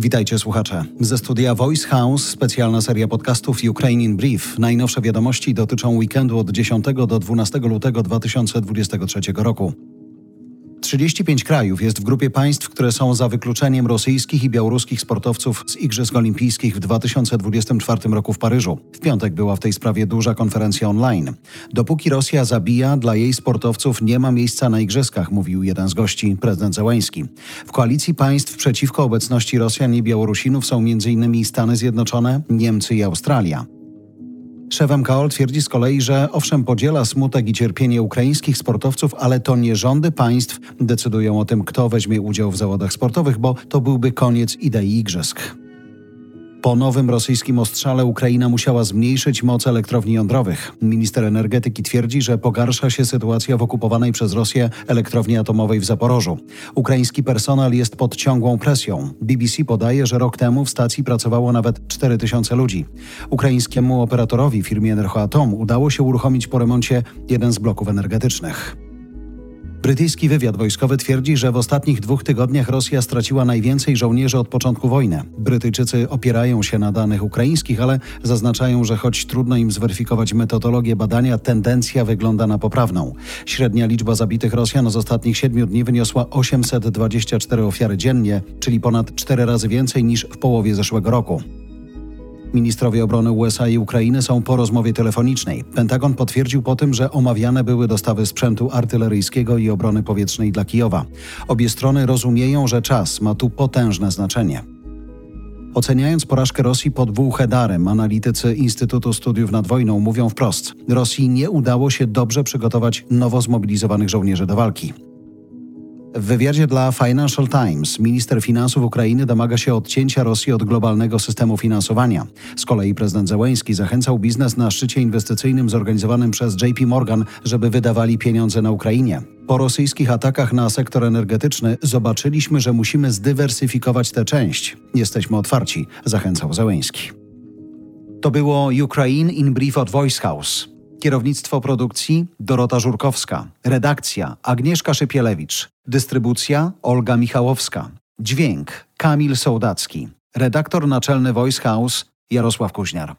Witajcie słuchacze. Ze studia Voice House specjalna seria podcastów Ukrainian Brief. Najnowsze wiadomości dotyczą weekendu od 10 do 12 lutego 2023 roku. 35 krajów jest w grupie państw, które są za wykluczeniem rosyjskich i białoruskich sportowców z Igrzysk Olimpijskich w 2024 roku w Paryżu. W piątek była w tej sprawie duża konferencja online. Dopóki Rosja zabija, dla jej sportowców nie ma miejsca na Igrzyskach, mówił jeden z gości, prezydent Zełęński. W koalicji państw przeciwko obecności Rosjan i Białorusinów są m.in. Stany Zjednoczone, Niemcy i Australia. Szef MKOL twierdzi z kolei, że owszem podziela smutek i cierpienie ukraińskich sportowców, ale to nie rządy państw decydują o tym, kto weźmie udział w zawodach sportowych, bo to byłby koniec idei igrzysk. Po nowym rosyjskim ostrzale Ukraina musiała zmniejszyć moc elektrowni jądrowych. Minister energetyki twierdzi, że pogarsza się sytuacja w okupowanej przez Rosję elektrowni atomowej w Zaporożu. Ukraiński personel jest pod ciągłą presją. BBC podaje, że rok temu w stacji pracowało nawet 4000 ludzi. Ukraińskiemu operatorowi firmie Energoatom udało się uruchomić po remoncie jeden z bloków energetycznych. Brytyjski wywiad wojskowy twierdzi, że w ostatnich dwóch tygodniach Rosja straciła najwięcej żołnierzy od początku wojny. Brytyjczycy opierają się na danych ukraińskich, ale zaznaczają, że choć trudno im zweryfikować metodologię badania, tendencja wygląda na poprawną. Średnia liczba zabitych Rosjan z ostatnich siedmiu dni wyniosła 824 ofiary dziennie, czyli ponad cztery razy więcej niż w połowie zeszłego roku. Ministrowie obrony USA i Ukrainy są po rozmowie telefonicznej. Pentagon potwierdził po tym, że omawiane były dostawy sprzętu artyleryjskiego i obrony powietrznej dla Kijowa. Obie strony rozumieją, że czas ma tu potężne znaczenie. Oceniając porażkę Rosji pod Wuchedarem, analitycy Instytutu Studiów nad Wojną mówią wprost: Rosji nie udało się dobrze przygotować nowo zmobilizowanych żołnierzy do walki. W wywiadzie dla Financial Times minister finansów Ukrainy domaga się odcięcia Rosji od globalnego systemu finansowania. Z kolei prezydent Zełęński zachęcał biznes na szczycie inwestycyjnym zorganizowanym przez JP Morgan, żeby wydawali pieniądze na Ukrainie. Po rosyjskich atakach na sektor energetyczny zobaczyliśmy, że musimy zdywersyfikować tę część. Jesteśmy otwarci, zachęcał Zełęński. To było Ukraine in Brief od Voice House. Kierownictwo produkcji Dorota Żurkowska. Redakcja Agnieszka Szypielewicz. Dystrybucja Olga Michałowska. Dźwięk Kamil Sołdacki. Redaktor naczelny Voice House Jarosław Kuźniar.